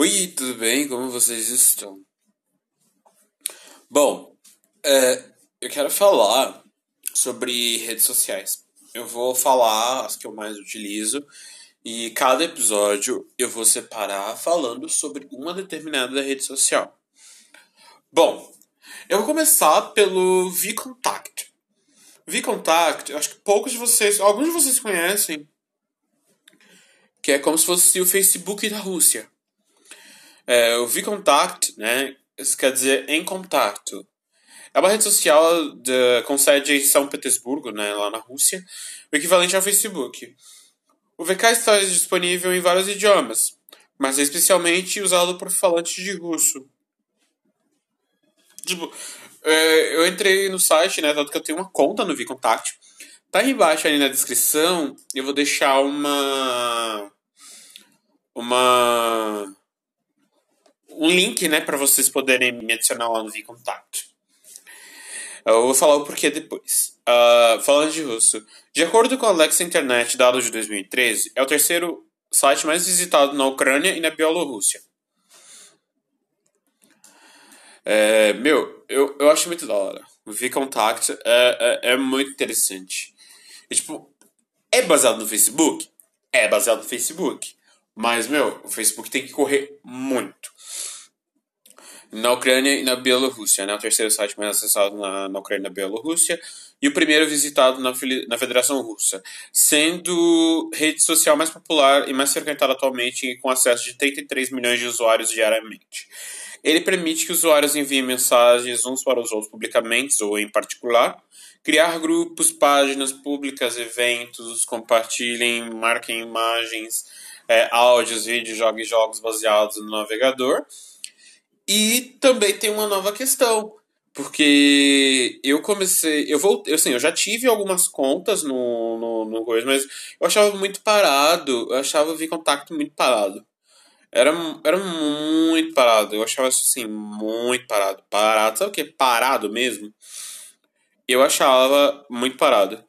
Oi, tudo bem? Como vocês estão? Bom, é, eu quero falar sobre redes sociais. Eu vou falar as que eu mais utilizo e cada episódio eu vou separar falando sobre uma determinada rede social. Bom, eu vou começar pelo VContact. VContact, eu acho que poucos de vocês, alguns de vocês conhecem, que é como se fosse o Facebook da Rússia. É, o VContact, né, isso quer dizer em contato. É uma rede social de, com sede em São Petersburgo, né, lá na Rússia, o equivalente ao Facebook. O VK está disponível em vários idiomas, mas é especialmente usado por falantes de russo. Tipo, é, eu entrei no site, né, tanto que eu tenho uma conta no VContact. Tá aí embaixo ali na descrição, eu vou deixar uma uma um link, né, para vocês poderem me adicionar lá no VContact. Eu vou falar o porquê depois. Uh, falando de russo. De acordo com a Alexa Internet, dados de 2013, é o terceiro site mais visitado na Ucrânia e na Bielorrússia. É, meu, eu, eu acho muito da hora. O VContact é, é, é muito interessante. E, tipo, é baseado no Facebook? É baseado no Facebook. Mas, meu, o Facebook tem que correr muito. Na Ucrânia e na Bielorrússia, né? O terceiro site mais acessado na, na Ucrânia e na Bielorrússia. E o primeiro visitado na, na Federação Russa. Sendo rede social mais popular e mais frequentada atualmente, com acesso de 33 milhões de usuários diariamente. Ele permite que usuários enviem mensagens uns para os outros publicamente ou em particular, criar grupos, páginas públicas, eventos, compartilhem, marquem imagens, é, áudios, vídeos, joguem jogos baseados no navegador. E também tem uma nova questão, porque eu comecei, eu vou, eu, assim, eu já tive algumas contas no, no, no coisa, mas eu achava muito parado, eu achava o contato muito parado. Era, era muito parado, eu achava isso assim, muito parado. Parado, sabe o que? Parado mesmo? Eu achava muito parado.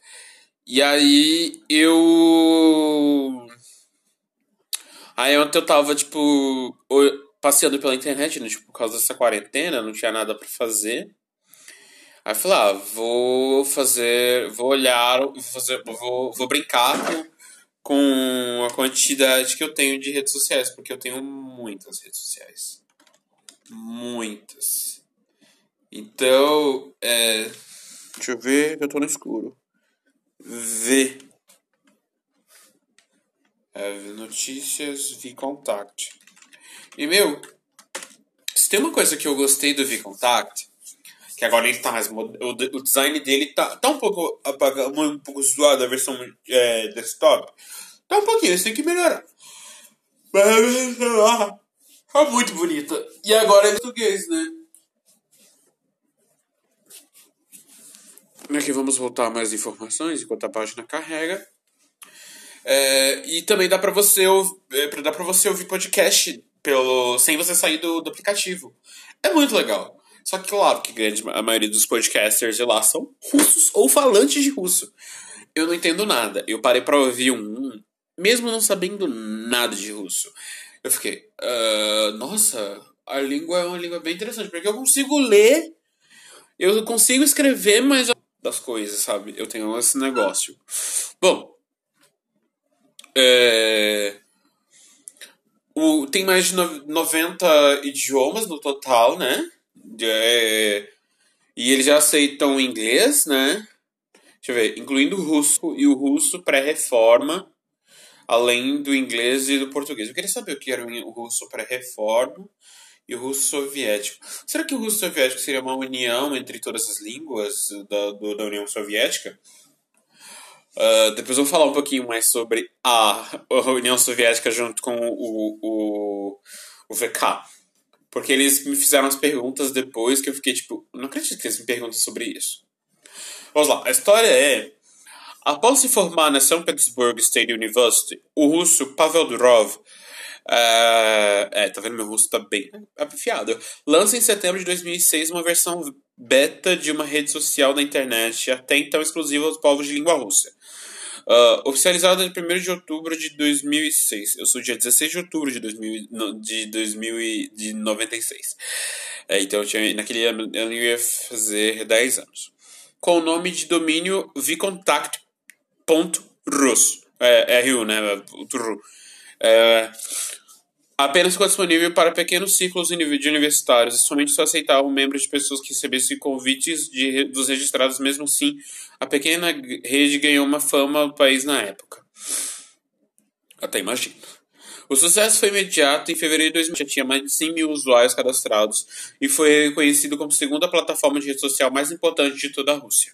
E aí eu Aí ontem eu tava, tipo, passeando pela internet, né? Tipo, por causa dessa quarentena, não tinha nada para fazer. Aí falei, ah, vou fazer, vou olhar, vou, fazer, vou, vou brincar com, a quantidade que eu tenho de redes sociais, porque eu tenho muitas redes sociais. Muitas. Então, é. Deixa eu ver, eu tô no escuro. Ver. É, notícias V-Contact. E, meu, se tem uma coisa que eu gostei do V-Contact, que agora ele tá mais. O, o design dele tá, tá um pouco apagado, um pouco zoado a versão é, desktop. Tá um pouquinho, isso tem que melhorar. Mas. Tá muito bonita. E agora é português, né? Aqui vamos voltar mais informações enquanto a página carrega. É, e também dá para você, é, dá pra você ouvir podcast pelo, sem você sair do, do aplicativo. É muito legal. Só que, claro, que grande, a maioria dos podcasters de lá são russos ou falantes de russo. Eu não entendo nada. Eu parei pra ouvir um, mesmo não sabendo nada de russo. Eu fiquei, uh, nossa, a língua é uma língua bem interessante, porque eu consigo ler, eu consigo escrever, mas das coisas, sabe? Eu tenho esse negócio. Bom, é... O, tem mais de 90 idiomas no total, né? É... E eles já aceitam inglês, né? Deixa eu ver, incluindo o russo e o russo pré-reforma, além do inglês e do português. Eu queria saber o que era o russo pré-reforma e o russo soviético. Será que o russo soviético seria uma união entre todas as línguas da, do, da União Soviética? Uh, depois eu vou falar um pouquinho mais sobre a, União Soviética junto com o, o, o VK. Porque eles me fizeram as perguntas depois que eu fiquei tipo, não acredito que eles me perguntam sobre isso. Vamos lá, a história é. Após se formar na St. Petersburg State University, o russo Pavel Durov. Uh, é, tá vendo? Meu russo tá bem afiado. Lança em setembro de 2006 uma versão beta de uma rede social da internet até então exclusiva aos povos de língua russa. Uh, oficializada em 1 de outubro de 2006. Eu sou dia 16 de outubro de, 2000, de 2096. É, então, eu tinha, naquele ano eu ia fazer 10 anos. Com o nome de domínio vcontact.rus. É, RU, né? É, apenas ficou disponível para pequenos ciclos de universitários e somente só aceitavam membros de pessoas que recebessem convites de, dos registrados. Mesmo assim, a pequena rede ganhou uma fama no país na época. Até imagino. O sucesso foi imediato. Em fevereiro de 2000 já tinha mais de 100 mil usuários cadastrados e foi reconhecido como a segunda plataforma de rede social mais importante de toda a Rússia.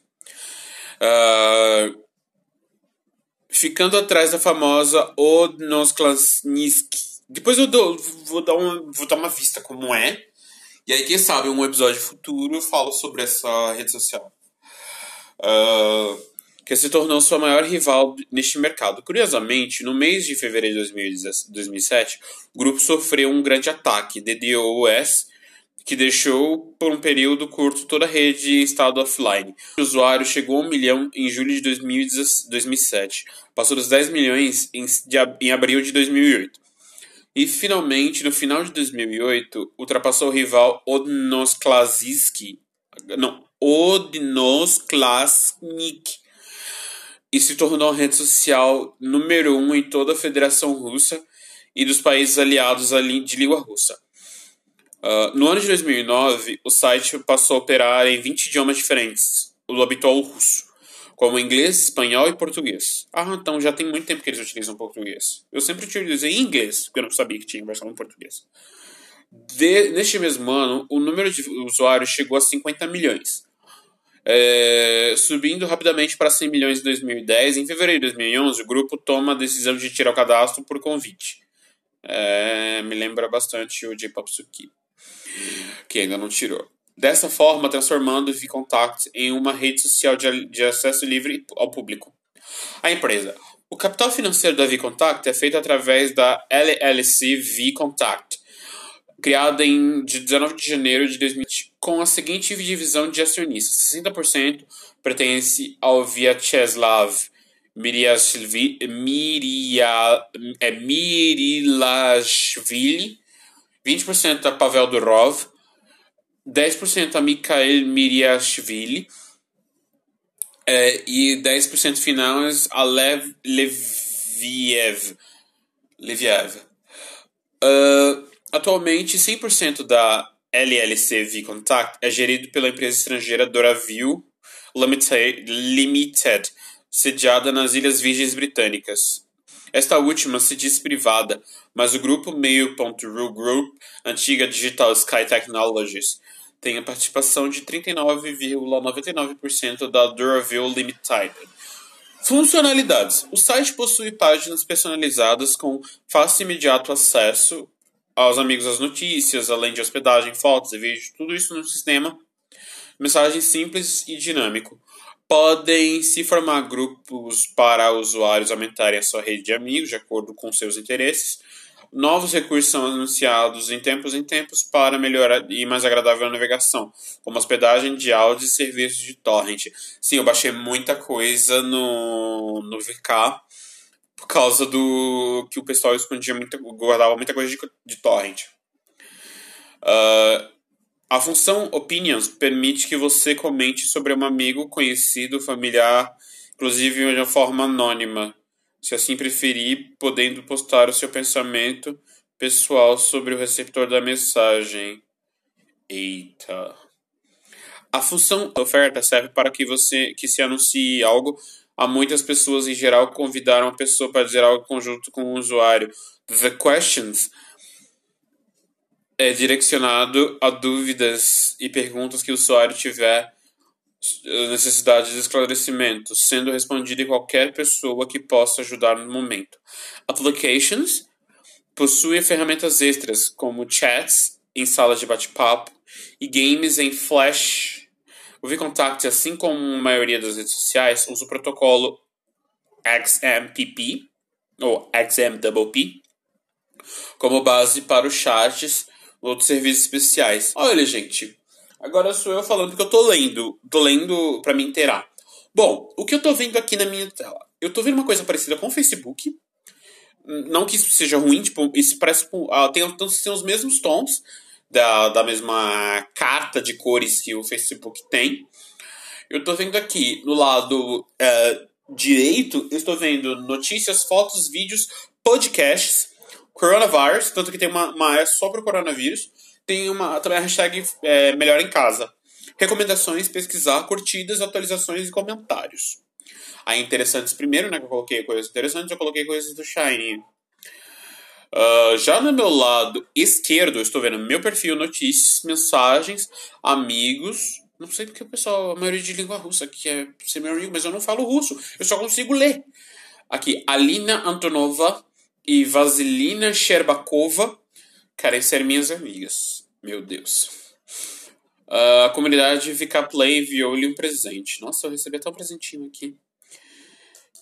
Uh, ficando atrás da famosa Odnoklassniki. Depois eu dou, vou, dar uma, vou dar uma vista como é. E aí, quem sabe, um episódio futuro eu falo sobre essa rede social. Uh, que se tornou sua maior rival neste mercado. Curiosamente, no mês de fevereiro de 2007, o grupo sofreu um grande ataque, DDoS, que deixou por um período curto toda a rede em estado offline. O usuário chegou a um milhão em julho de 2007, passou dos 10 milhões em abril de 2008. E finalmente, no final de 2008, ultrapassou o rival Odnoklassniki, não, Odnoklassnik, e se tornou a rede social número um em toda a Federação Russa e dos países aliados de língua russa. Uh, no ano de 2009, o site passou a operar em 20 idiomas diferentes, o habitual russo, como inglês, espanhol e português. Ah, então já tem muito tempo que eles utilizam português. Eu sempre utilizei inglês, porque eu não sabia que tinha versão em português. De, neste mesmo ano, o número de usuários chegou a 50 milhões é, subindo rapidamente para 100 milhões em 2010. Em fevereiro de 2011, o grupo toma a decisão de tirar o cadastro por convite. É, me lembra bastante o J-Pop Suki, que ainda não tirou. Dessa forma, transformando o VContact em uma rede social de, de acesso livre ao público. A empresa. O capital financeiro da VContact é feito através da LLC VContact, criada em 19 de janeiro de 2020, com a seguinte divisão de acionistas: 60% pertence ao Vyacheslav Miriashvili, Mirilashvili, 20% a Pavel Durov, 10% a Mikhail Miriashvili é, e 10% finais a Lev, Leviev. Leviev. Uh, Atualmente, 100% da LLC V-Contact é gerido pela empresa estrangeira Doraville Limited, sediada nas Ilhas Virgens Britânicas. Esta última se diz privada, mas o grupo Mail.ru Group, antiga Digital Sky Technologies, tem a participação de 39,99% da Doraville Limited. Funcionalidades: O site possui páginas personalizadas com fácil e imediato acesso aos amigos as notícias, além de hospedagem, fotos e vídeos, tudo isso no sistema. Mensagem simples e dinâmico. Podem se formar grupos para usuários aumentarem a sua rede de amigos de acordo com seus interesses. Novos recursos são anunciados em tempos em tempos para melhorar e mais agradável a navegação, como hospedagem de áudio e serviços de torrent. Sim, eu baixei muita coisa no, no VK por causa do que o pessoal escondia muita, guardava muita coisa de, de torrent. Uh, a função Opinions permite que você comente sobre um amigo, conhecido, familiar, inclusive de uma forma anônima, se assim preferir, podendo postar o seu pensamento pessoal sobre o receptor da mensagem. Eita. A função oferta serve para que você que se anuncie algo Há muitas pessoas em geral que convidaram a pessoa para dizer algo conjunto com o usuário. The questions é direcionado a dúvidas e perguntas que o usuário tiver necessidade de esclarecimento, sendo respondido em qualquer pessoa que possa ajudar no momento. Applications possui ferramentas extras como chats em salas de bate-papo e games em Flash o VKontakte, assim como a maioria das redes sociais, usa o protocolo XMPP, ou XMPP, como base para os chats ou outros serviços especiais. Olha, gente, agora sou eu falando porque eu tô lendo, tô lendo para me inteirar. Bom, o que eu tô vendo aqui na minha tela? eu tô vendo uma coisa parecida com o Facebook. Não que isso seja ruim, tipo, isso parece. Ah, tem, tem os mesmos tons da, da mesma carta de cores que o Facebook tem. Eu tô vendo aqui no lado é, direito, eu estou vendo notícias, fotos, vídeos, podcasts, coronavirus, tanto que tem uma, uma é só pro coronavírus. Tem uma, também a hashtag é, Melhor em Casa. Recomendações, pesquisar, curtidas, atualizações e comentários. Aí interessantes primeiro, né? Que eu coloquei coisas interessantes, eu coloquei coisas do Shine. Uh, já no meu lado esquerdo, eu estou vendo meu perfil, notícias, mensagens, amigos. Não sei porque o pessoal, a maioria de língua russa aqui é ser meu amigo, mas eu não falo russo. Eu só consigo ler. Aqui, Alina Antonova e Vasilina Sherbakova querem ser minhas amigas. Meu Deus. Uh, a comunidade Vika Play enviou-lhe um presente. Nossa, eu recebi até um presentinho aqui.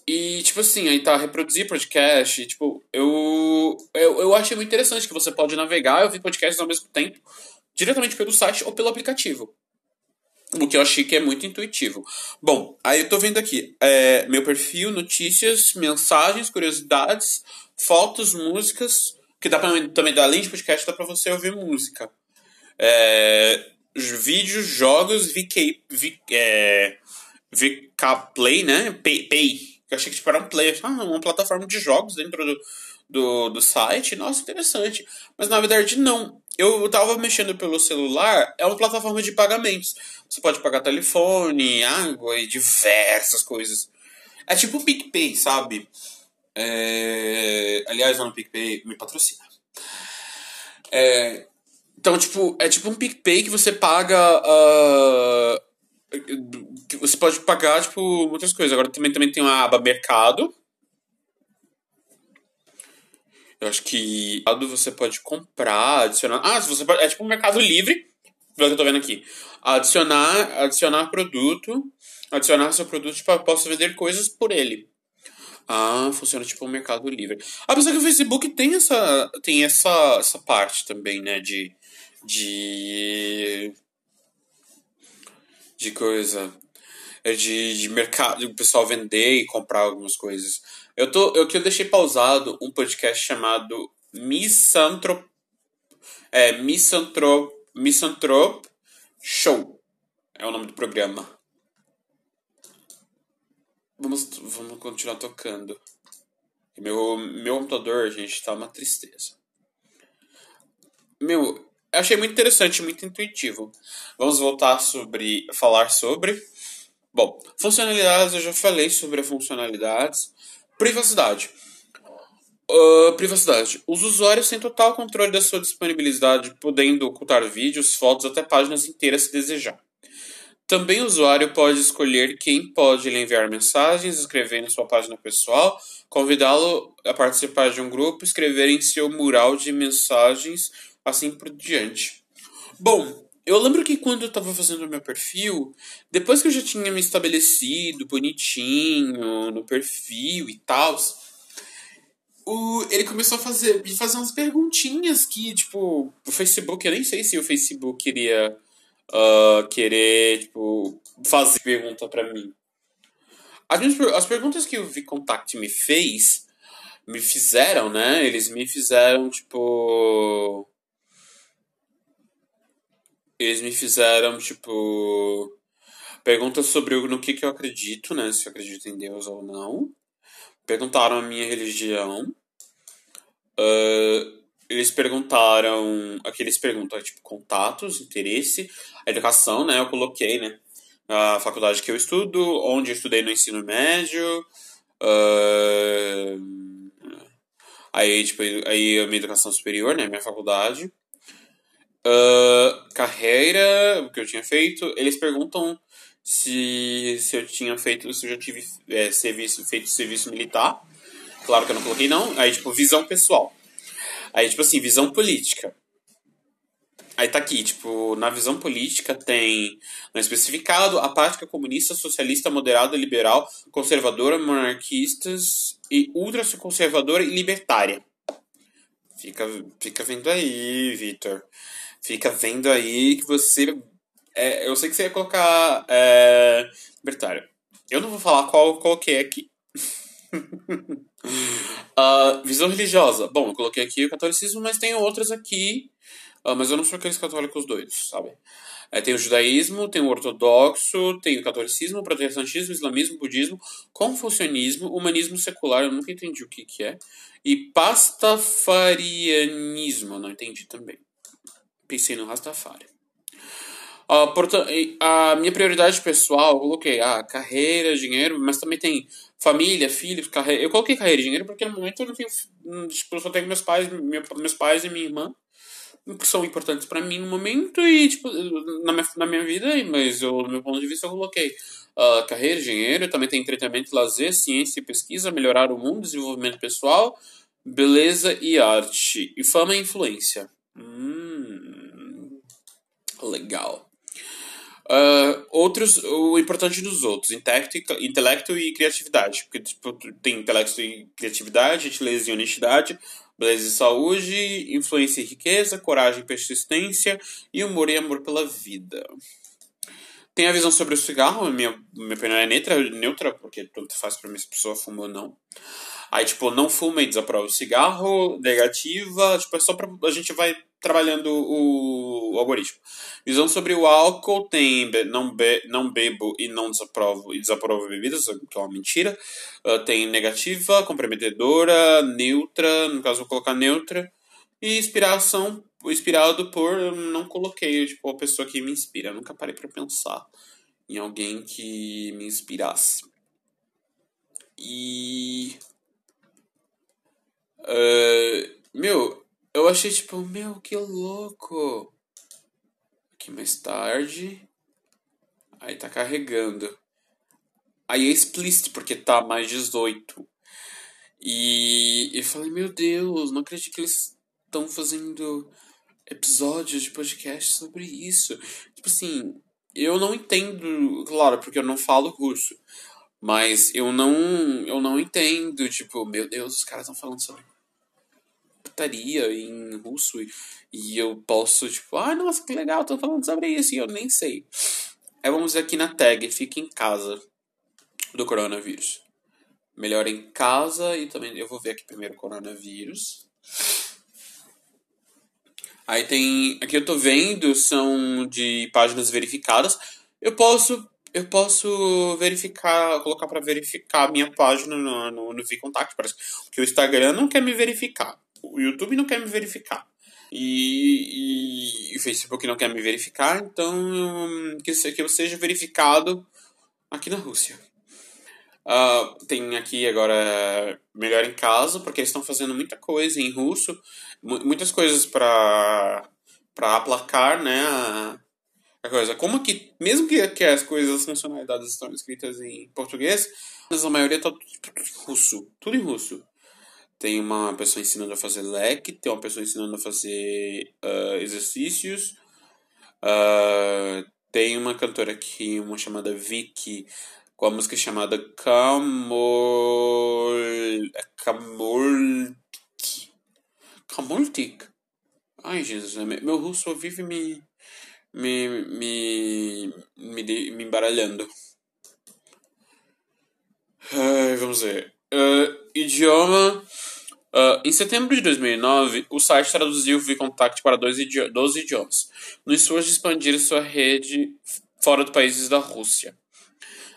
E, tipo assim, aí tá, reproduzir podcast, tipo, eu, eu, eu achei muito interessante que você pode navegar e ouvir podcasts ao mesmo tempo, diretamente pelo site ou pelo aplicativo. O que eu achei que é muito intuitivo. Bom, aí eu tô vendo aqui, é, meu perfil, notícias, mensagens, curiosidades, fotos, músicas, que dá pra, também, além de podcast, dá pra você ouvir música. É, vídeos, jogos, VK, v, é, VK Play, né? Pay, Pay eu achei que tipo, era um player, ah, uma plataforma de jogos dentro do, do, do site. Nossa, interessante. Mas na verdade, não. Eu tava mexendo pelo celular, é uma plataforma de pagamentos. Você pode pagar telefone, água e diversas coisas. É tipo o PicPay, sabe? É... Aliás, não, o PicPay me patrocina. É... Então, tipo, é tipo um PicPay que você paga. Uh você pode pagar, tipo, muitas coisas. Agora também, também tem uma aba mercado. Eu acho que você pode comprar, adicionar. Ah, você pode, é tipo um mercado livre. Pelo que eu tô vendo aqui. Adicionar, adicionar produto. Adicionar seu produto, tipo, posso vender coisas por ele. Ah, funciona tipo um mercado livre. Apesar que o Facebook tem essa, tem essa, essa parte também, né? De, de de coisa. É de, de mercado, o pessoal vender e comprar algumas coisas. Eu tô. Eu que eu deixei pausado um podcast chamado Misanthrop. É, Misanthrop. Misanthrop Show. É o nome do programa. Vamos, vamos continuar tocando. Meu, meu computador, gente, tá uma tristeza. Meu, achei muito interessante, muito intuitivo. Vamos voltar sobre falar sobre. Bom, funcionalidades eu já falei sobre funcionalidades. Privacidade. Uh, privacidade. Os usuários têm total controle da sua disponibilidade, podendo ocultar vídeos, fotos, até páginas inteiras se desejar. Também o usuário pode escolher quem pode lhe enviar mensagens, escrever em sua página pessoal, convidá-lo a participar de um grupo, escrever em seu mural de mensagens assim por diante. Bom, eu lembro que quando eu estava fazendo meu perfil, depois que eu já tinha me estabelecido bonitinho no perfil e tal, o, ele começou a fazer, me fazer umas perguntinhas que, tipo, o Facebook, eu nem sei se o Facebook queria uh, querer, tipo, fazer pergunta para mim. As, as perguntas que o VContact me fez, me fizeram, né? Eles me fizeram, tipo eles me fizeram, tipo, perguntas sobre no que, que eu acredito, né? Se eu acredito em Deus ou não. Perguntaram a minha religião. Uh, eles perguntaram. Aqui eles perguntam, tipo, contatos, interesse, educação, né? Eu coloquei, né? A faculdade que eu estudo, onde eu estudei no ensino médio. Uh, aí, tipo, aí a minha educação superior, né? Minha faculdade. Uh, carreira, o que eu tinha feito, eles perguntam se, se eu tinha feito, se eu já tive é, serviço, feito serviço militar. Claro que eu não coloquei não. Aí, tipo, visão pessoal. Aí, tipo assim, visão política. Aí tá aqui, tipo, na visão política tem no especificado apática comunista, socialista, moderada, liberal, conservadora, monarquistas e ultraconservadora e libertária. Fica, fica vendo aí, Vitor fica vendo aí que você. É, eu sei que você ia colocar é, libertário. Eu não vou falar qual, qual que é aqui. uh, visão religiosa. Bom, eu coloquei aqui o catolicismo, mas tem outras aqui. Uh, mas eu não sou aqueles católicos doidos, sabe? É, tem o judaísmo, tem o ortodoxo, tem o catolicismo, o protestantismo, islamismo, budismo, confucionismo, humanismo secular, eu nunca entendi o que, que é. E pastafarianismo, eu não entendi também. Pensei no Rastafari. Uh, portanto, a minha prioridade pessoal, eu coloquei ah, carreira, dinheiro, mas também tem família, filhos, carreira. Eu coloquei carreira e dinheiro porque no momento eu não tenho. Tipo, eu só tenho meus pais, meu, meus pais e minha irmã, que são importantes para mim no momento e, tipo, na minha, na minha vida, mas eu, do meu ponto de vista, eu coloquei uh, carreira, dinheiro, também tem entretenimento, lazer, ciência e pesquisa, melhorar o mundo, desenvolvimento pessoal, beleza e arte, e fama e influência. Hum, legal. Uh, outros, o importante dos outros, intelecto, intelecto e criatividade. Porque tipo, tem intelecto e criatividade, gentileza e honestidade, beleza e saúde, influência e riqueza, coragem e persistência, e humor e amor pela vida. Tem a visão sobre o cigarro, minha, minha opinião é neutra, neutra porque tanto faz pra mim se a pessoa fuma ou não. Aí, tipo, não fuma e desaprova o cigarro, negativa, tipo, é só pra. A gente vai trabalhando o, o algoritmo. Visão sobre o álcool tem não, be, não bebo e não desaprovo e desaprovo bebidas, que é uma mentira. Uh, tem negativa, comprometedora, neutra, no caso vou colocar neutra. E inspiração, inspirado por, não coloquei, tipo, a pessoa que me inspira. Eu nunca parei para pensar em alguém que me inspirasse. E Uh, meu, eu achei tipo, meu, que louco. Aqui mais tarde. Aí tá carregando. Aí é explícito, porque tá mais 18. E eu falei, meu Deus, não acredito que eles estão fazendo episódios de podcast sobre isso. Tipo assim, eu não entendo, claro, porque eu não falo russo. Mas eu não, eu não entendo, tipo, meu Deus, os caras estão falando sobre em russo e, e eu posso, tipo, ah, nossa, que legal, tô falando sobre isso e eu nem sei. Aí vamos aqui na tag, fica em casa do coronavírus. Melhor em casa e também eu vou ver aqui primeiro coronavírus. Aí tem, aqui eu tô vendo são de páginas verificadas. Eu posso eu posso verificar, colocar para verificar a minha página no, no, no VContact, parece que o Instagram não quer me verificar o YouTube não quer me verificar. E, e, o Facebook não quer me verificar, então que, que eu seja verificado aqui na Rússia. Uh, tem aqui agora Melhor em Casa, porque eles estão fazendo muita coisa em russo, muitas coisas para aplacar né, a, a, coisa. Como que, mesmo que, que as coisas, as funcionalidades estão escritas em português, mas a maioria está tudo em russo, tudo em russo. Tem uma pessoa ensinando a fazer leque, tem uma pessoa ensinando a fazer uh, exercícios. Uh, tem uma cantora aqui, uma chamada Vicky, com a música chamada Camol... Camol... Camoltik? Ai, Jesus, né? meu russo vive me... me... me... me, me embaralhando. Ai, vamos ver. Uh, idioma Uh, em setembro de 2009, o site traduziu o VContact para 12 idiomas, no esforço de expandir sua rede fora dos países da Rússia.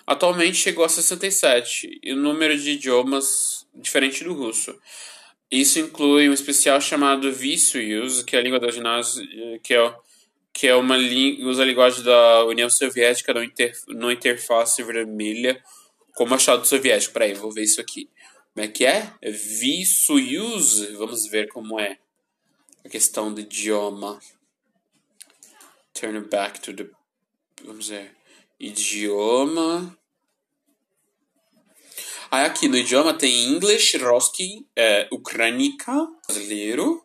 Atualmente chegou a 67, e o número de idiomas diferente do russo. Isso inclui um especial chamado Vsuyuz, que é a língua da ginásio, que é, que é uma usa a linguagem da União Soviética no, inter, no interface vermelha como achado soviético. Peraí, vou ver isso aqui. Como é que é? use. Vamos ver como é a questão do idioma. Turn back to the. Vamos ver. Idioma. Aí aqui no idioma tem English, Roski, é, Ucrânica, brasileiro.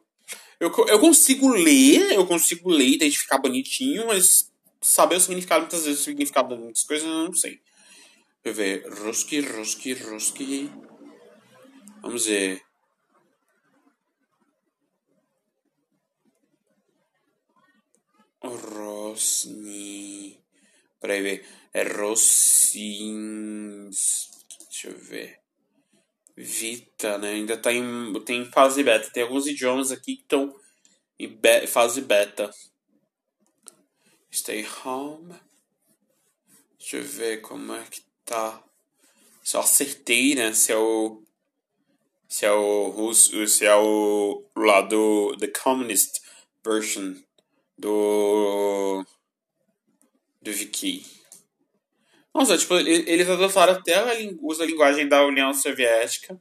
Eu, eu consigo ler, eu consigo ler, identificar bonitinho, mas saber o significado, muitas vezes o significado de muitas coisas eu não sei. Deixa eu ver. Ruski, Ruski, Ruski. Vamos ver. Rosni. Peraí, ver. É Rossins. Deixa eu ver. Vita, né? Ainda tá em, tem fase beta. Tem alguns idiomas aqui que estão em be fase beta. Stay home. Deixa eu ver como é que tá. Só acertei, né? Se é o. Se é o russo. Se é o lado. The communist version do. Do Wiki. Nossa, tipo, eles adotaram até a, usa a linguagem da União Soviética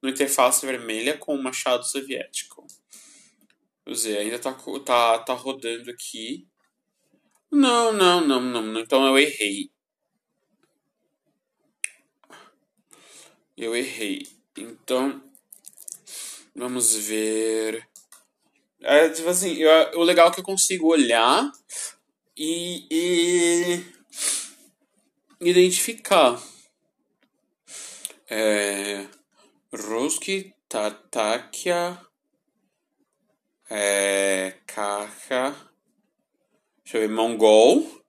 no interface vermelha com o machado soviético. Usei, ainda tá, tá, tá rodando aqui. Não, não, não, não. Então eu errei. Eu errei. Então, vamos ver. É, tipo assim, eu, o legal é que eu consigo olhar e, e identificar. É, Ruski, Tatakia, é, Kaka, deixa eu ver, Mongol.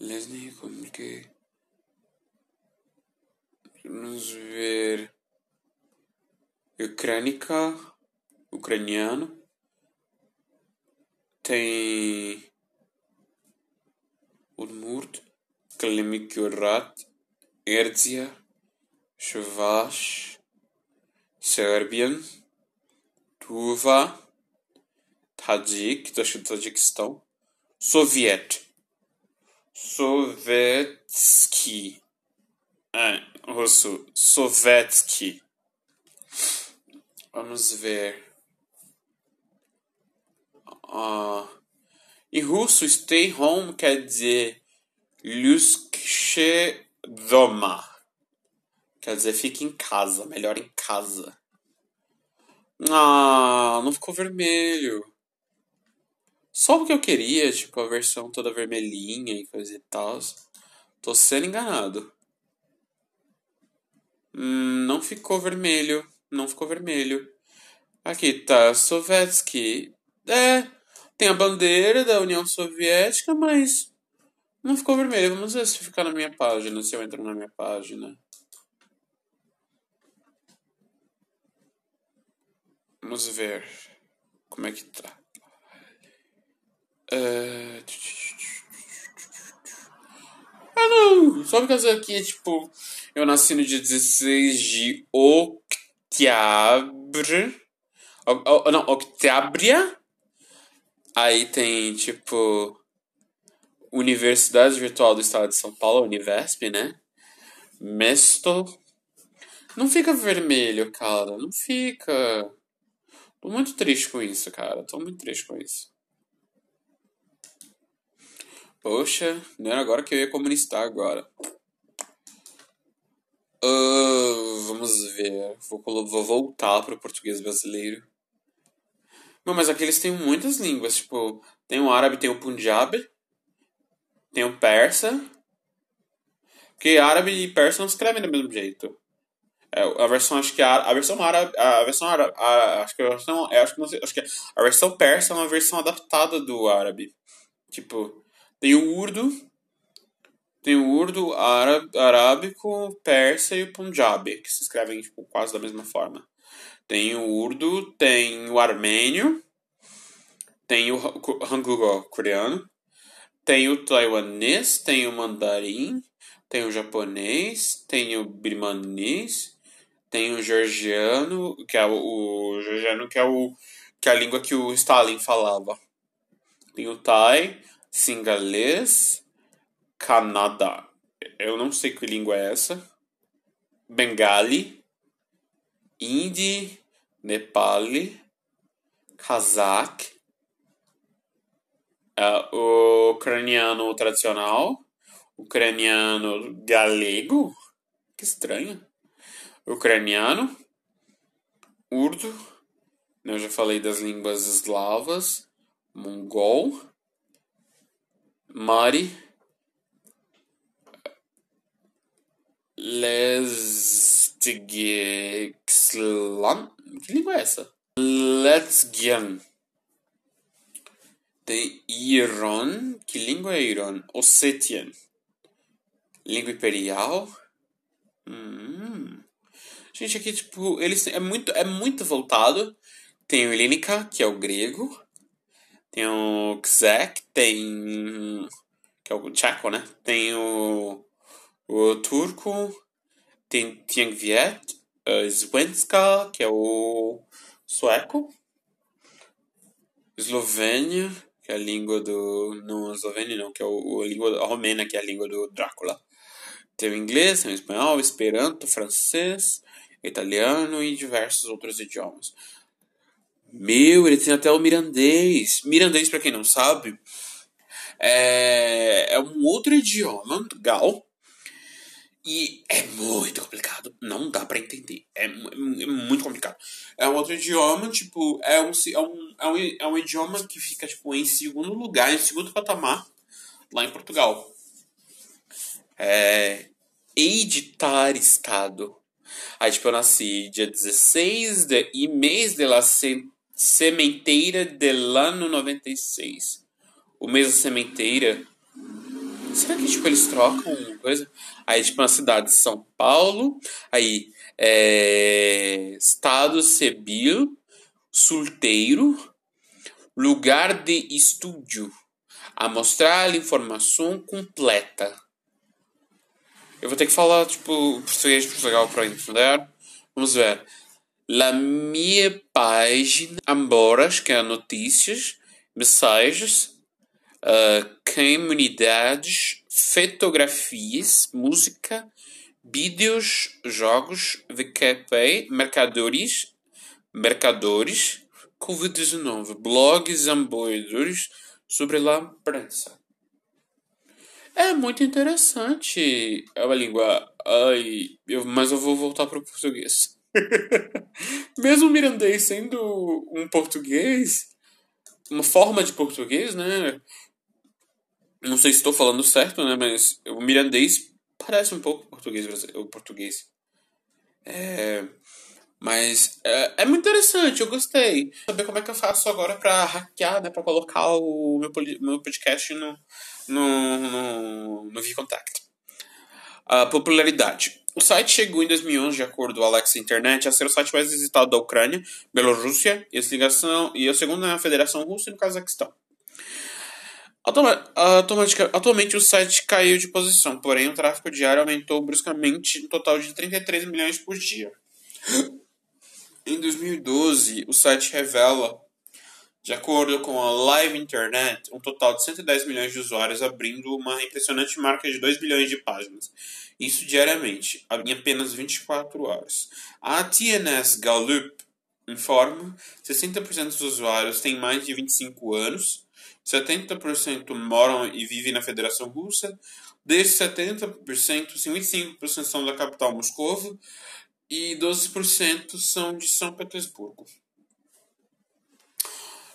Leslie, como que. Vamos ver. Ucrânica, ucraniano. Tem. Udmurt, Kalimikurat, Erzia, Chavash, Serbian, Tuva, Tajik, do Tajiquistão, Soviet, Sovetsky, é, russo, Sovetsky. Vamos ver. Uh, em russo, stay home quer dizer Luskche doma. Quer dizer, fique em casa, melhor em casa. Ah, não ficou vermelho. Só porque eu queria, tipo, a versão toda vermelhinha e coisa e tal. Tô sendo enganado. Hum, não ficou vermelho. Não ficou vermelho. Aqui tá Sovetsky. É, tem a bandeira da União Soviética, mas não ficou vermelho. Vamos ver se ficar na minha página, se eu entro na minha página. Vamos ver como é que tá. Uh... Ah, não! Só por aqui é tipo. Eu nasci no dia 16 de outubro. Não, Octябria. Aí tem, tipo. Universidade Virtual do Estado de São Paulo, Univesp, né? Mesto. Não fica vermelho, cara. Não fica. Tô muito triste com isso, cara. Tô muito triste com isso. Poxa, não era agora que eu ia comunistar agora. Uh, vamos ver. Vou, vou voltar para o português brasileiro. Não, mas aqui eles têm muitas línguas. Tipo, tem o árabe, tem o punjabi, tem o persa. Porque árabe e persa não escrevem do mesmo jeito. É, a versão, acho que a, a versão árabe, a versão árabe, a, acho que a versão, é, acho que não sei, acho que a versão persa é uma versão adaptada do árabe. Tipo, tem o urdu, tem o urdu árabe, arábico, persa e o punjabi, que se escrevem tipo, quase da mesma forma. Tem o urdu, tem o armênio, tem o hangul coreano, tem o taiwanês, tem o mandarim, tem o japonês, tem o birmanês, tem o georgiano, que é o, o georgiano que é o que é a língua que o Stalin falava. Tem o thai, singalês, Canadá. Eu não sei que língua é essa. Bengali, Hindi, Nepali, Kazakh, uh, o ucraniano tradicional, ucraniano galego, que estranho, ucraniano, urdu, eu já falei das línguas eslavas, mongol, Mari. Lesgexlan. Que língua é essa? Letsgian. Tem Iron. Que língua é Iron? Ossetian. Língua imperial. Hum. Gente, aqui, tipo, eles é muito, é muito voltado. Tem o Helenica, que é o grego. Tem o Czech, tem. que é o tcheco, né? Tem o. o turco. Tem Tiang Viet. Uh, Svenska, que é o sueco. Eslovênia, que é a língua do. Não, Eslovênia não, que é o, a língua a romena, que é a língua do Drácula. Tem o inglês, tem o espanhol, o esperanto, francês, italiano e diversos outros idiomas. Meu, ele tem até o mirandês. Mirandês, para quem não sabe, é, é um outro idioma gal e é muito complicado. Não dá para entender. É, é, muito complicado. É um outro idioma, tipo, é um, é, um, é, um, é um idioma que fica, tipo, em segundo lugar, em segundo patamar, lá em Portugal. É, editar estado. Aí, tipo, eu nasci dia 16 de, e mês de la se, sementeira del ano 96. O mês da sementeira Será que, tipo, eles trocam coisa? Aí, tipo, na cidade de São Paulo, aí, é, estado civil, solteiro, lugar de estúdio, a mostrar a informação completa. Eu vou ter que falar, tipo, português de Portugal para entender. Vamos ver. La minha página, Amboras, que é notícias, mensagens, uh, comunidades, fotografias, música, vídeos, jogos, VKP, mercadores, mercadores, Covid-19, blogs amboidores sobre a imprensa. É muito interessante. É língua. Ai, eu, mas eu vou voltar para o português. Mesmo o mirandês sendo um português, uma forma de português, né? Não sei se estou falando certo, né? Mas o mirandês parece um pouco português, o português. É, mas é, é, muito interessante, eu gostei. Saber como é que eu faço agora para hackear, né? Para colocar o meu, meu podcast no, no, no, no VContact. A popularidade. O site chegou em 2011, de acordo com o Alexa Internet, a ser o site mais visitado da Ucrânia, Bielorrússia e a, ligação, e a segunda na Federação Russa e no Cazaquistão. Atualmente o site caiu de posição, porém o tráfego diário aumentou bruscamente, um total de 33 milhões por dia. Em 2012, o site revela, de acordo com a Live Internet, um total de 110 milhões de usuários, abrindo uma impressionante marca de 2 bilhões de páginas. Isso diariamente, em apenas 24 horas. A TNS Gallup informa 60% dos usuários têm mais de 25 anos, 70% moram e vivem na Federação Russa, desses 70%, 55% são da capital Moscou e 12% são de São Petersburgo.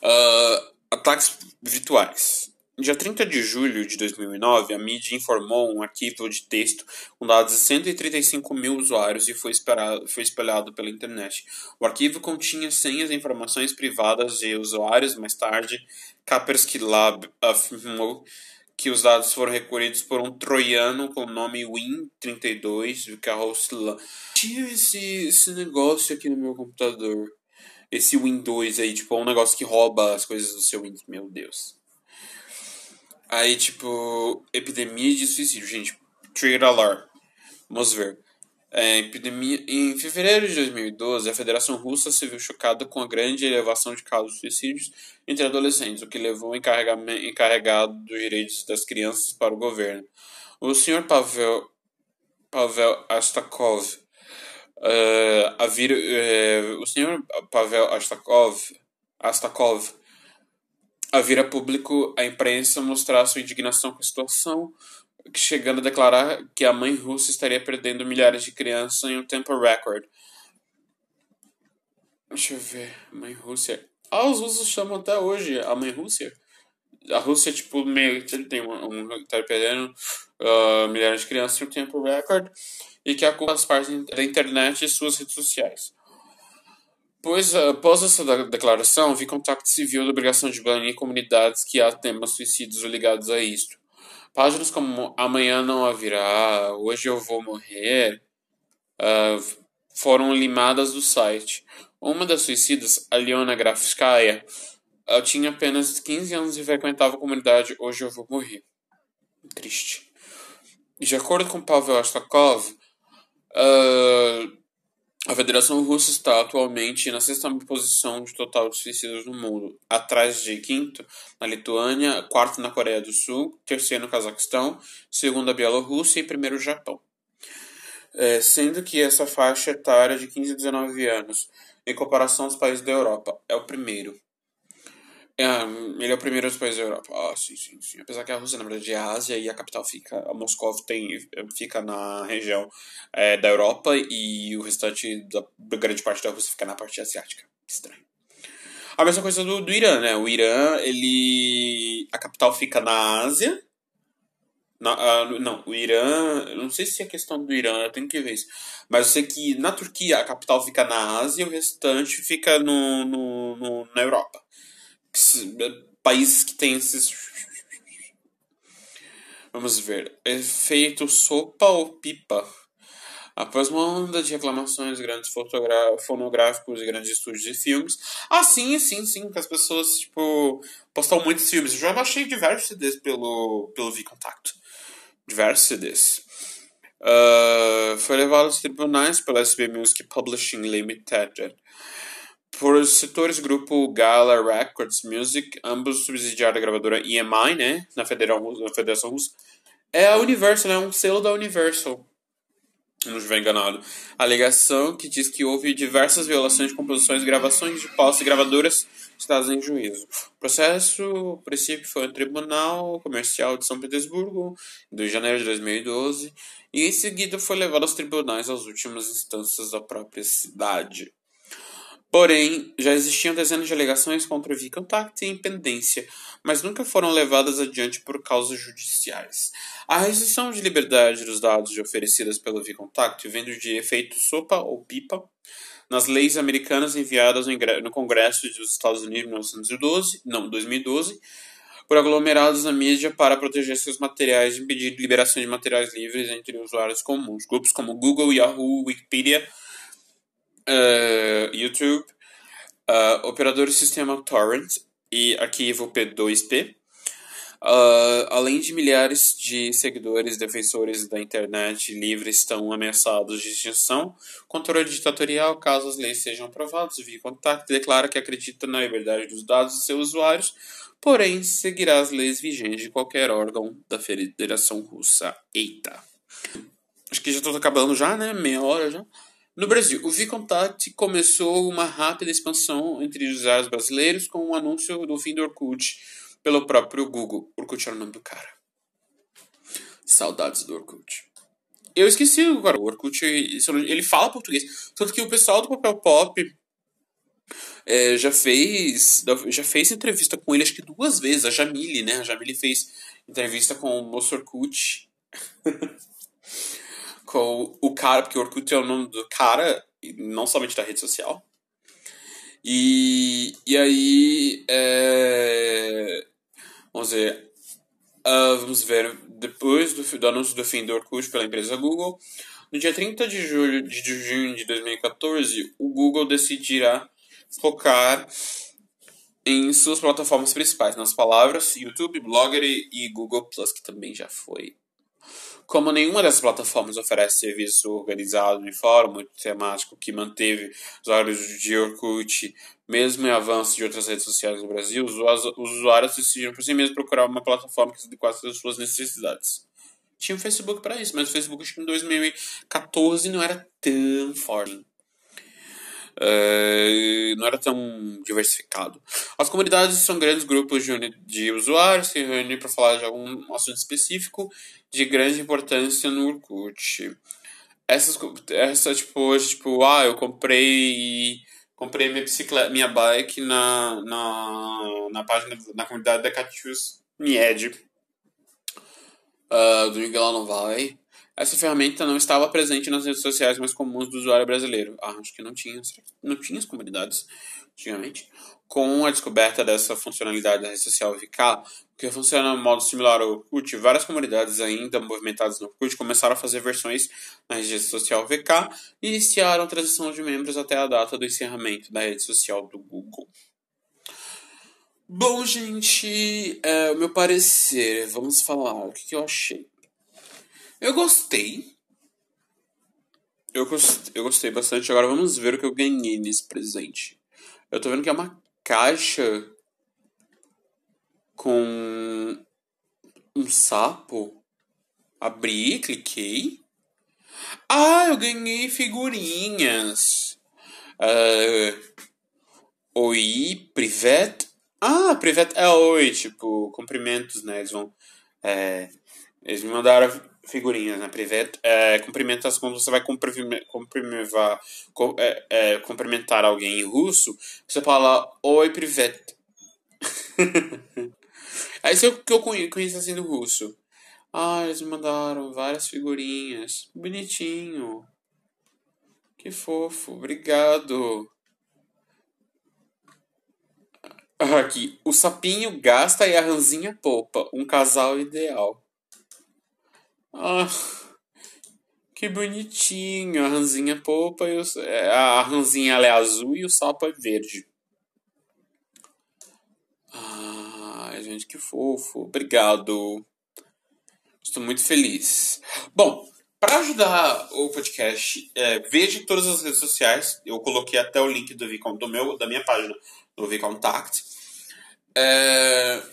Uh, ataques virtuais. Dia 30 de julho de 2009, a mídia informou um arquivo de texto com dados de 135 mil usuários e foi, esperado, foi espalhado pela internet. O arquivo continha senhas e informações privadas de usuários. Mais tarde, Kaspersky Lab afirmou que os dados foram recolhidos por um troiano com o nome Win32 Carrosla. Tinha esse, esse negócio aqui no meu computador. Esse Win2 aí, tipo, um negócio que rouba as coisas do seu Windows. Meu Deus. Aí, tipo, epidemia de suicídio, gente. Trigger alarm. Vamos ver. É, epidemia... Em fevereiro de 2012, a Federação Russa se viu chocada com a grande elevação de casos de suicídios entre adolescentes, o que levou o encarregado dos direitos das crianças para o governo. O Sr. Pavel, Pavel Astakov, uh, a vir, uh, o Sr. Pavel Astakov, Astakov a vir a público a imprensa mostrar sua indignação com a situação, chegando a declarar que a mãe russa estaria perdendo milhares de crianças em um tempo recorde. Deixa eu ver. Mãe Rússia. Ah, os russos chamam até hoje a mãe Rússia. A Rússia, tipo, meio que tem um, um tá perdendo uh, milhares de crianças em um tempo recorde e que acusa as partes da internet e suas redes sociais. Pois, após essa declaração, vi contato civil da obrigação de banir comunidades que há temas suicidas ligados a isto. Páginas como Amanhã não haverá, Hoje eu vou morrer, uh, foram limadas do site. Uma das suicidas, a Leona Grafskaya, ela tinha apenas 15 anos e frequentava a comunidade Hoje Eu Vou Morrer. Triste. De acordo com Pavel Astakov, uh, Federação Russa está atualmente na sexta posição de total de suicídios no mundo, atrás de quinto na Lituânia, quarto na Coreia do Sul, terceiro no Cazaquistão, segundo a Bielorrússia e primeiro o Japão. É, sendo que essa faixa etária de 15 a 19 anos, em comparação aos países da Europa, é o primeiro. É, ele é o primeiro dos países da Europa. Ah, sim, sim, sim. Apesar que a Rússia, na verdade, é a Ásia e a capital fica. A Moscou tem, fica na região é, da Europa e o restante da, grande parte da Rússia fica na parte asiática. Estranho. A mesma coisa do, do Irã, né? O Irã, ele. A capital fica na Ásia. Na, uh, não, o Irã. Não sei se é questão do Irã, eu tenho que ver isso. Mas eu sei que na Turquia a capital fica na Ásia e o restante fica no, no, no na Europa países que têm esses. Vamos ver. Efeito sopa ou pipa? Após uma onda de reclamações, grandes fonográficos e grandes estúdios de filmes. Ah, sim, sim, sim, que as pessoas, tipo, postam muitos filmes. Eu já baixei diversos CDs pelo, pelo V-Contact. Diversos CDs. Uh, foi levado aos tribunais pela SB Music Publishing Limited por setores grupo Gala Records Music, ambos subsidiados da gravadora EMI, né, na, Federal, na Federação Russa, é a Universal, né, um selo da Universal. Não estiver enganado. A alegação que diz que houve diversas violações de composições e gravações de posse gravadoras estadas em juízo. O processo, o princípio, foi no Tribunal Comercial de São Petersburgo, em janeiro de 2012, e em seguida foi levado aos tribunais às últimas instâncias da própria cidade. Porém, já existiam dezenas de alegações contra o V-Contact em pendência, mas nunca foram levadas adiante por causas judiciais. A restrição de liberdade dos dados oferecidas pelo V-Contact vem de efeito sopa ou pipa nas leis americanas enviadas no Congresso dos Estados Unidos em 1912, não, 2012, por aglomerados na mídia para proteger seus materiais e impedir liberação de materiais livres entre usuários comuns. Grupos como Google, Yahoo, Wikipedia uh, YouTube, uh, operador sistema Torrent e arquivo P2P, uh, eh, além de milhares de seguidores defensores da internet livre estão ameaçados de extinção, controle ditatorial caso as leis sejam aprovadas. Via Contact declara que acredita na liberdade dos dados de seus usuários, porém seguirá as leis vigentes de qualquer órgão da Federação Russa. Eita! Acho que já estou acabando já, né? Meia hora já. No Brasil, o Vcontact começou uma rápida expansão entre os usuários brasileiros com o um anúncio do fim do Orkut pelo próprio Google. Orkut era o nome do cara. Saudades do Orkut. Eu esqueci agora, o Orkut, ele fala português. Tanto que o pessoal do Papel Pop é, já fez já fez entrevista com ele, acho que duas vezes. A Jamile, né? A Jamile fez entrevista com o Moço Orkut. com o cara, porque o Orkut é o nome do cara, não somente da rede social. E, e aí, é, vamos ver, uh, vamos ver, depois do, do, anúncio do fim do Orkut pela empresa Google, no dia 30 de, julho, de junho de 2014, o Google decidirá focar em suas plataformas principais, nas palavras YouTube, Blogger e Google Plus, que também já foi como nenhuma dessas plataformas oferece serviço organizado fórum muito temático que manteve os usuários de Orkut, mesmo em avanço de outras redes sociais no Brasil, os usuários decidiram por si mesmos procurar uma plataforma que se adequasse às suas necessidades. Tinha o Facebook para isso, mas o Facebook acho que em 2014 não era tão forte. Uh, não era tão diversificado. As comunidades são grandes grupos de, de usuários que se reúnem para falar de algum assunto específico de grande importância no Orkut. Essas, essa, tipo, hoje, tipo, ah, eu comprei comprei minha bicicleta, minha bike na, na, na página, na comunidade da Catius Mied, uh, do Miguel não vai. Essa ferramenta não estava presente nas redes sociais mais comuns do usuário brasileiro. Ah, acho que não tinha. Não tinha as comunidades antigamente. Com a descoberta dessa funcionalidade da rede social VK, que funciona de modo similar ao Orkut, várias comunidades ainda movimentadas no Orkut começaram a fazer versões na rede social VK e iniciaram a transição de membros até a data do encerramento da rede social do Google. Bom, gente, é, o meu parecer, vamos falar o que, que eu achei. Eu gostei. Eu gostei, eu gostei bastante. Agora vamos ver o que eu ganhei nesse presente. Eu tô vendo que é uma caixa com um sapo. Abri, cliquei. Ah, eu ganhei figurinhas. Uh, oi, Privet. Ah, Privet é oi, tipo, cumprimentos, né? Eles vão. É, eles me mandaram figurinhas na Privet. É, cumprimentas quando você vai cumprimentar, é, é, cumprimentar alguém em russo, você fala oi, Privet. É isso que eu conheço assim do russo. Ah, eles me mandaram várias figurinhas. Bonitinho. Que fofo. Obrigado. Aqui. O sapinho gasta e a ranzinha poupa. Um casal ideal. Ah. Que bonitinho. A ranzinha poupa e o, a ranzinha é azul e o sapo é verde. gente, que fofo. Obrigado. Estou muito feliz. Bom, para ajudar o podcast, é, veja todas as redes sociais. Eu coloquei até o link do, do meu, da minha página do VContact. É,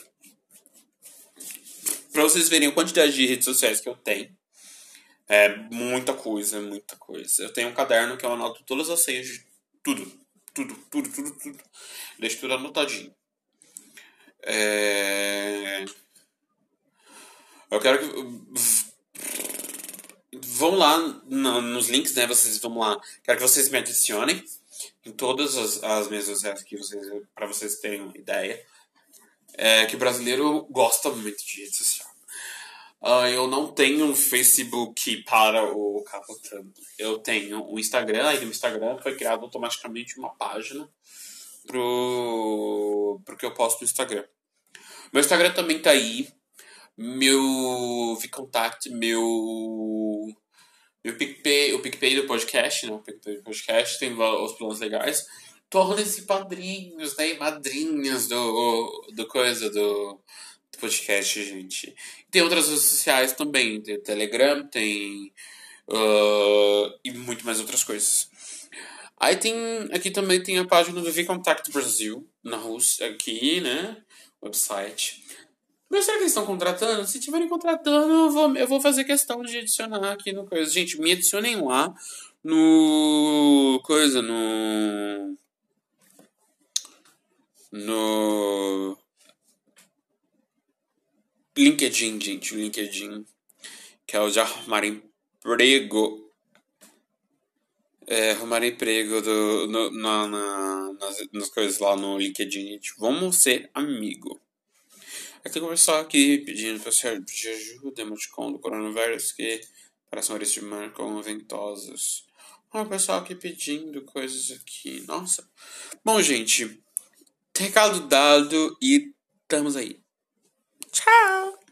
para vocês verem a quantidade de redes sociais que eu tenho. É muita coisa, muita coisa. Eu tenho um caderno que eu anoto todas as senhas de tudo. Tudo, tudo, tudo, tudo. Deixo tudo anotadinho. É... Eu quero que. Vão lá no, nos links, né? Vocês vão lá. Quero que vocês me adicionem em todas as, as mesas que vocês. para vocês terem uma ideia. É que brasileiro gosta muito de rede social. Uh, eu não tenho um Facebook para o Capotando. Eu tenho o um Instagram, aí no Instagram foi criado automaticamente uma página pro, pro que eu posto no Instagram. Meu Instagram também tá aí. Meu VContact, meu. Meu PicPay, o PicPay do podcast, né? O PicPay do podcast tem os planos legais. Tornem-se padrinhos, né? E madrinhas do, do coisa, do, do podcast, gente. Tem outras redes sociais também. Tem Telegram, tem. Uh, e muito mais outras coisas. Aí tem. Aqui também tem a página do VContact Brasil, na Rússia, aqui, né? website. Mas será que eles estão contratando? Se estiverem contratando, eu vou, eu vou fazer questão de adicionar aqui no coisa. Gente, me adicionem lá no. coisa, no. No. LinkedIn, gente. O LinkedIn. Que é o de arrumar emprego. É, arrumar emprego do, no, na, na, nas, nas coisas lá no LinkedIn. Gente. Vamos ser amigo. Aqui um pessoal aqui pedindo para de ajuda, emoticon do coronavírus que parece Maurício de Marcon ventosos. Olha o pessoal aqui pedindo coisas aqui. Nossa. Bom, gente. Recado dado e estamos aí. Tchau!